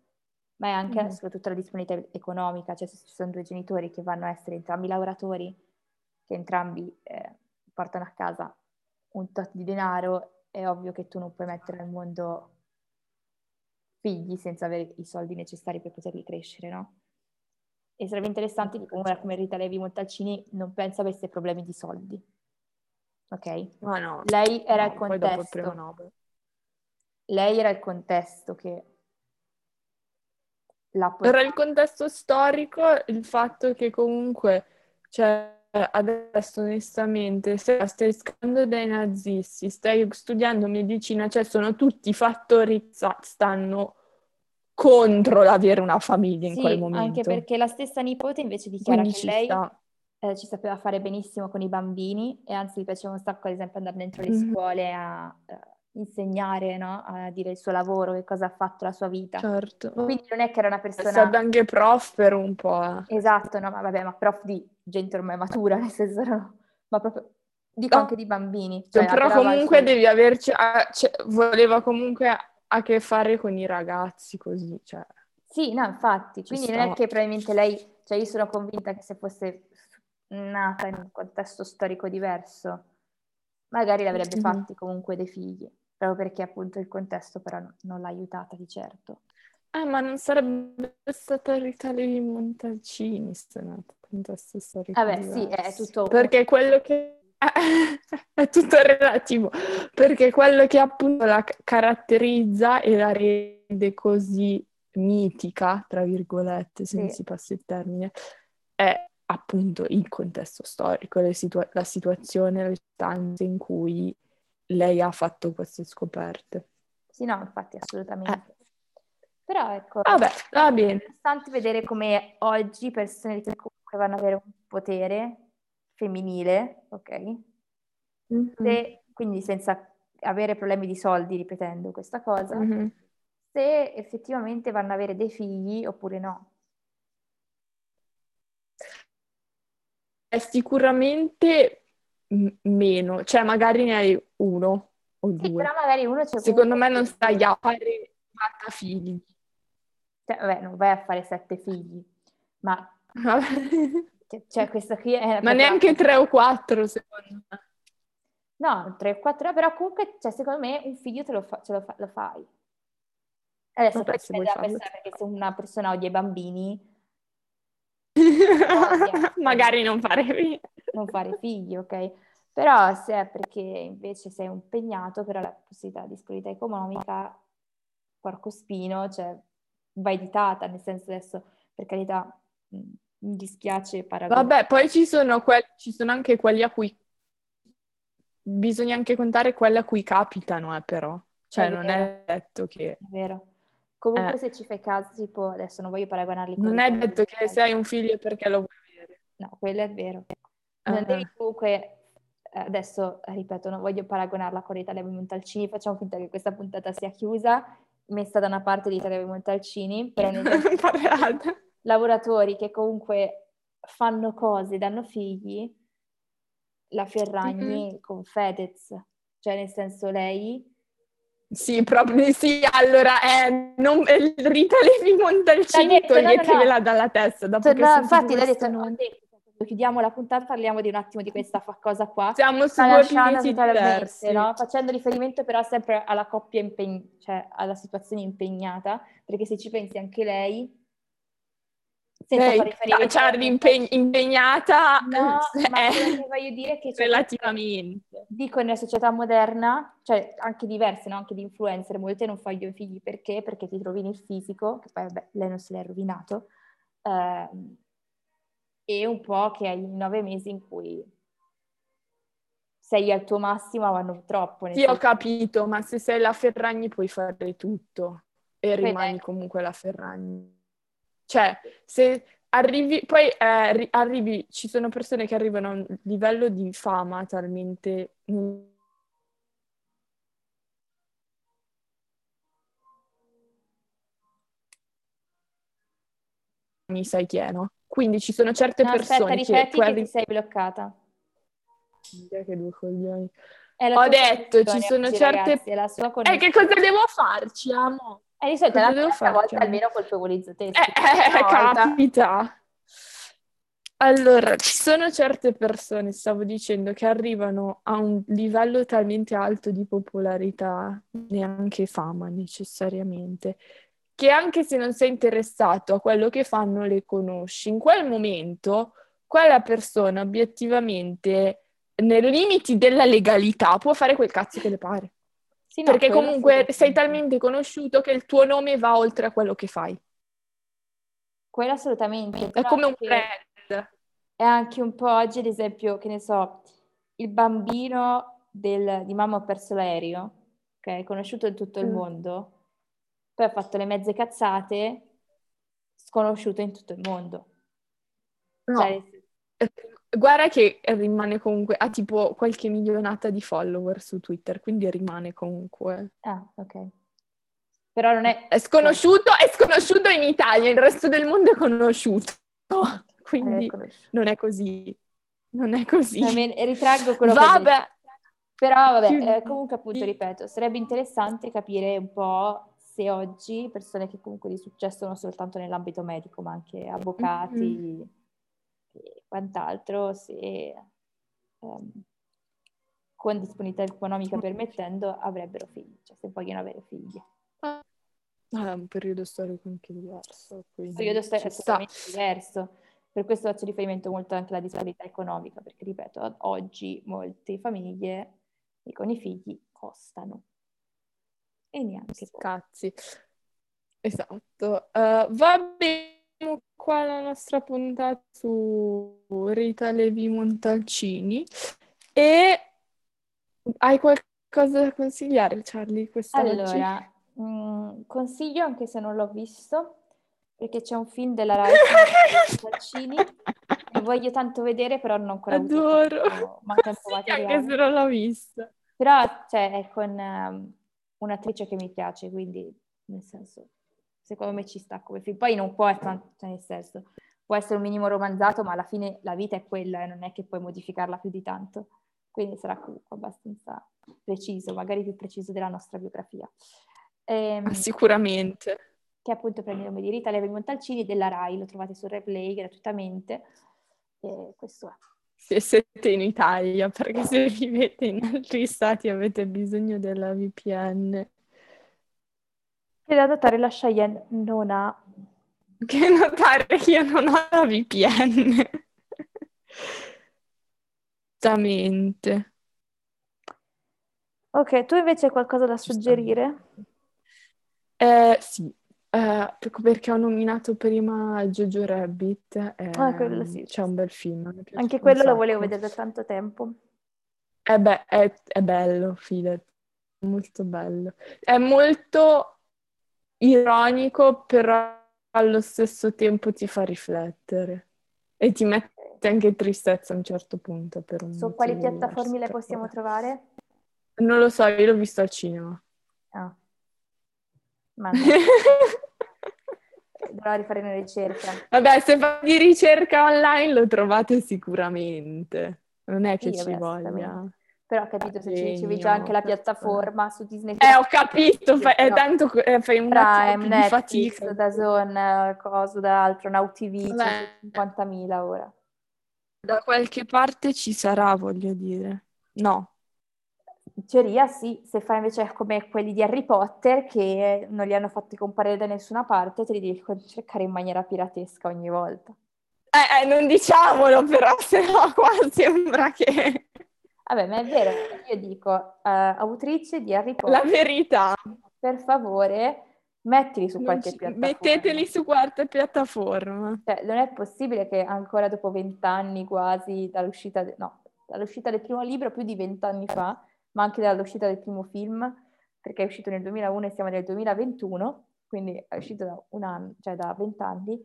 ma è anche Mhm. soprattutto la disponibilità economica, cioè se ci sono due genitori che vanno a essere entrambi lavoratori, che entrambi eh, portano a casa un tot di denaro, è ovvio che tu non puoi mettere al mondo figli senza avere i soldi necessari per poterli crescere, no? E sarebbe interessante che una come Rita Levi Montalcini non penso avesse problemi di soldi. Ok? ma no. Lei era no, il poi dopo il contesto. Lei era il contesto che Era portata. il contesto storico, il fatto che comunque, cioè, adesso onestamente, se stai scappando dai nazisti, stai studiando medicina, cioè sono tutti fattori che stanno contro l'avere una famiglia in Sì, quel anche momento. perché la stessa nipote invece dichiara Quindi che lei sta. eh, ci sapeva fare benissimo con i bambini e anzi gli piaceva un sacco, ad esempio, andare dentro le Mhm. scuole a insegnare, no? A dire il suo lavoro, che cosa ha fatto la sua vita. Certo. Quindi non è che era una È persona... stata anche prof per un po'. eh. Esatto, no, ma vabbè, ma prof di gente ormai matura, nel senso, no, ma proprio, dico No. anche di bambini. Cioè, cioè, però comunque suoi- devi averci, a- cioè, voleva comunque a, che fare con i ragazzi così, cioè. Sì, no, infatti, quindi non è sta. che probabilmente lei, cioè io sono convinta che se fosse nata in un contesto storico diverso, magari l'avrebbe Mhm. fatti comunque dei figli, proprio perché appunto il contesto però non, non l'ha aiutata di certo. Eh, ma non sarebbe stata Rita Levi Montalcini se no, contesto storico Vabbè, sì, è tutto- Perché quello che... è tutto relativo, perché quello che appunto la ca- caratterizza e la rende così mitica, tra virgolette, se Sì. mi si passa il termine, è appunto il contesto storico, situa- la situazione, le stanze in cui lei ha fatto queste scoperte. Sì, no, infatti, assolutamente. Però ecco, Vabbè, va è bene. interessante vedere come oggi persone che comunque vanno ad avere un potere femminile, ok? Mhm. Se, quindi senza avere problemi di soldi, ripetendo questa cosa, Mhm. se effettivamente vanno ad avere dei figli oppure no. È sicuramente m- meno, cioè magari ne hai uno o Sì, due. però magari uno c'è Secondo me non stai a fare 40 figli. Cioè, vabbè, non vai a fare sette figli, ma cioè, cioè, questa qui è Ma neanche 3 o 4 secondo me. No, 3 o 4, però comunque, cioè, secondo me un figlio te lo, fa- lo, fa- lo fai. Adesso poi dalla farlo. persona, perché se una persona odia i bambini, Magari non fare figli. Non fare figli, ok? Però se è perché invece sei impegnato, però la possibilità di disponibilità economica, porco spino, cioè va editata, nel senso adesso, per carità, mh, mi dispiace paragonare. Vabbè, poi ci sono, que- ci sono anche quelli a cui bisogna anche contare quelli a cui capitano, eh, però. Cioè, È non è detto che... È vero. Comunque Eh. se ci fai caso, tipo, adesso non voglio paragonarli con Non è detto che di- se hai un figlio perché lo vuoi avere. No, quello è vero. Non devi comunque, eh, adesso ripeto, non voglio paragonarla con Italia Levi Montalcini, facciamo finta che questa puntata sia chiusa, messa da una parte di Italia Levi Montalcini, Parlata. lavoratori che comunque fanno cose, danno figli, la Ferragni Mhm. con Fedez, cioè nel senso lei... Sì, proprio sì. Allora, eh, non, eh, Rita Levi Montalcini, detto, no, no, no. dalla testa. Dopo che ho No, infatti l'ha detto, ho nome. detto, chiudiamo la puntata parliamo di un attimo di questa cosa qua. Siamo totalmente, diversi. no? Facendo riferimento però sempre alla coppia impeg- cioè alla situazione impegnata, perché se ci pensi anche lei, senza Lei, fare riferimento cioè, alla- rimpeg- impegnata No, eh, ma quello che voglio dire è che c'è relativamente. dico nella società moderna, cioè anche diverse, no? anche di influencer, molte non vogliono figli perché? Perché ti rovini il fisico, che poi vabbè, lei non se l'è rovinato, ehm, e un po' che hai nove mesi in cui sei al tuo massimo, vanno troppo. nel Sì, ho capito, ma se sei la Ferragni puoi fare tutto e Vedi? rimani comunque la Ferragni. Cioè, se arrivi, poi eh, ri- arrivi, ci sono persone che arrivano a un livello di fama talmente... Mi sai chi è, no? Quindi ci sono certe No, aspetta, persone che ripeti che arri- ti sei bloccata. Che due coglioni. Ho detto, ci sono oggi, certe- ragazzi, sua Eh, che cosa devo farci, amo? Eh, di solito cosa la devo farci, volta amo? almeno colpevolizzo te. Eh, eh, volta. capita. Allora, ci sono certe persone, stavo dicendo, che arrivano a un livello talmente alto di popolarità, neanche fama necessariamente, che anche se non sei interessato a quello che fanno, le conosci. In quel momento, quella persona obiettivamente, nei limiti della legalità, può fare quel cazzo che le pare. Sì, no, Perché comunque sei assolutamente. talmente conosciuto che il tuo nome va oltre a quello che fai. Quello assolutamente. È come un brand. È anche un po' oggi, ad esempio, che ne so, il bambino del- di Mamma ho perso l'aereo, ok, conosciuto in tutto il Mm. mondo, poi ha fatto le mezze cazzate, sconosciuto in tutto il mondo. No, Cioè, eh, guarda che rimane comunque, ha tipo qualche milionata di follower su Twitter, quindi rimane comunque. ah, ok. Però non è... È sconosciuto, è sconosciuto in Italia, il resto del mondo è conosciuto. Quindi Eh, non è così. Non è così. Va bene, ritraggo quello che ho detto. Vabbè. Però vabbè, eh, comunque appunto ripeto, sarebbe interessante capire un po' se oggi persone che comunque di successo non soltanto nell'ambito medico, ma anche avvocati e quant'altro, se ehm, con disponibilità economica permettendo, avrebbero figli, cioè se vogliono avere figli. Ah, è un periodo storico anche diverso. Un periodo storico assolutamente diverso. Per questo faccio riferimento molto anche alla disparità economica, perché ripeto, oggi molte famiglie con i figli costano. E neanche Cazzi. Esatto. Uh, va bene qua la nostra puntata su Rita Levi Montalcini e hai qualcosa da consigliare, Charlie, quest'oggi? Allora, mh, mm, consiglio anche se non l'ho visto, perché c'è un film della Rai Montalcini che voglio tanto vedere, però non ancora Adoro. avuto ma tempo sì, materiale. Anche se non l'ho visto. Però cioè, è con um, un'attrice che mi piace, quindi nel senso, secondo me ci sta come film. Poi non può essere, cioè, nel senso, può essere un minimo romanzato, ma alla fine la vita è quella e non è che puoi modificarla più di tanto. Quindi sarà comunque abbastanza preciso, magari più preciso della nostra biografia. Ehm, ah, sicuramente. Che appunto prende il nome di Rita Levi Montalcini della RAI, lo trovate su Replay gratuitamente. E questo è. Se siete in Italia, perché se vivete in altri stati avete bisogno della VPN. Che da notare la Cheyenne non ha. Che notare che io non ho la VPN. Esattamente. Ok, tu invece hai qualcosa da suggerire? Eh, sì, eh, perché ho nominato prima Jojo Rabbit. Eh, ah, quello sì. C'è un bel film. Anche quello lo volevo vedere da tanto tempo. Eh beh, è, è bello, fidati, molto bello. È molto ironico, però allo stesso tempo ti fa riflettere e ti mette anche tristezza a un certo punto. Per un Su quali piattaforme le possiamo trovare? Non lo so, io l'ho visto al cinema. Ah. Ma Dovrò rifare una ricerca. Vabbè, se fate di ricerca online lo trovate sicuramente. Non è che sì, ci voglia. Però ho capito se ci dicevi già anche la piattaforma su Disney. Eh, ho capito, fa- è tanto eh, fai un Prime, Netflix, fatica. da Zone, coso, da altro, Now TV, 50.000 ora. Da qualche parte ci sarà, voglio dire. No. In teoria sì, se fai invece come quelli di Harry Potter che non li hanno fatti comparire da nessuna parte, te li devi cercare in maniera piratesca ogni volta. Eh, eh non diciamolo però, se no qua sembra che... Vabbè, ma è vero, io dico, uh, autrice di Harry Potter... La verità. Per favore, mettili su qualche ci... piattaforma. Metteteli su qualche piattaforma. Cioè, non è possibile che ancora dopo vent'anni quasi dall'uscita, de... no, dall'uscita del primo libro, più di vent'anni fa, ma anche dall'uscita del primo film, perché è uscito nel 2001 e siamo nel 2021, quindi è uscito da un anno, cioè da vent'anni.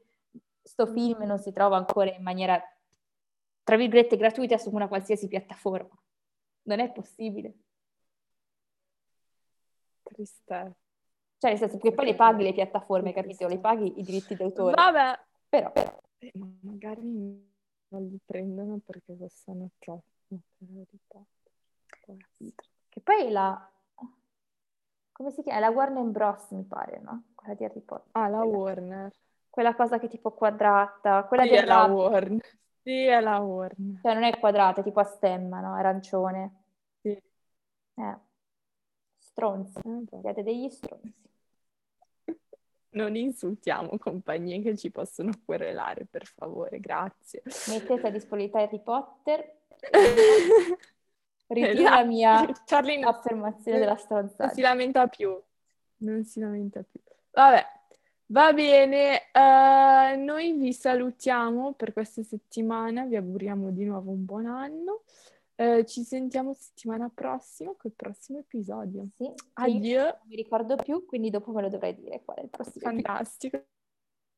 Sto film non si trova ancora in maniera, tra virgolette, gratuita su una qualsiasi piattaforma. Non è possibile. Tristezza. Cioè, nel senso che poi le paghi le piattaforme, capito? Le paghi i diritti d'autore. Vabbè. Però, però. Eh, magari non li prendono perché costano troppo, per verità. Che poi la... come si chiama? La Warner Bros, mi pare, no? Quella di Harry Potter. Ah, la quella. Warner. Quella cosa che è tipo quadrata. Quella sì, è la Warner. Sì, è la Warner. Cioè non è quadrata, è tipo a stemma, no? Arancione. Sì. Eh. Stronzi. Eh, Siete degli stronzi. Non insultiamo compagnie che ci possono querelare, per favore, grazie. Mettete a disponibilità Harry Potter. Ritiro la mia Charlie non, affermazione della stronzata. Non si lamenta più. Non si lamenta più. Vabbè, va bene. Uh, noi vi salutiamo per questa settimana. Vi auguriamo di nuovo un buon anno. Uh, ci sentiamo settimana prossima col prossimo episodio. Sì, Addio. Non mi ricordo più, quindi dopo me lo dovrai dire qual è il prossimo. Fantastico.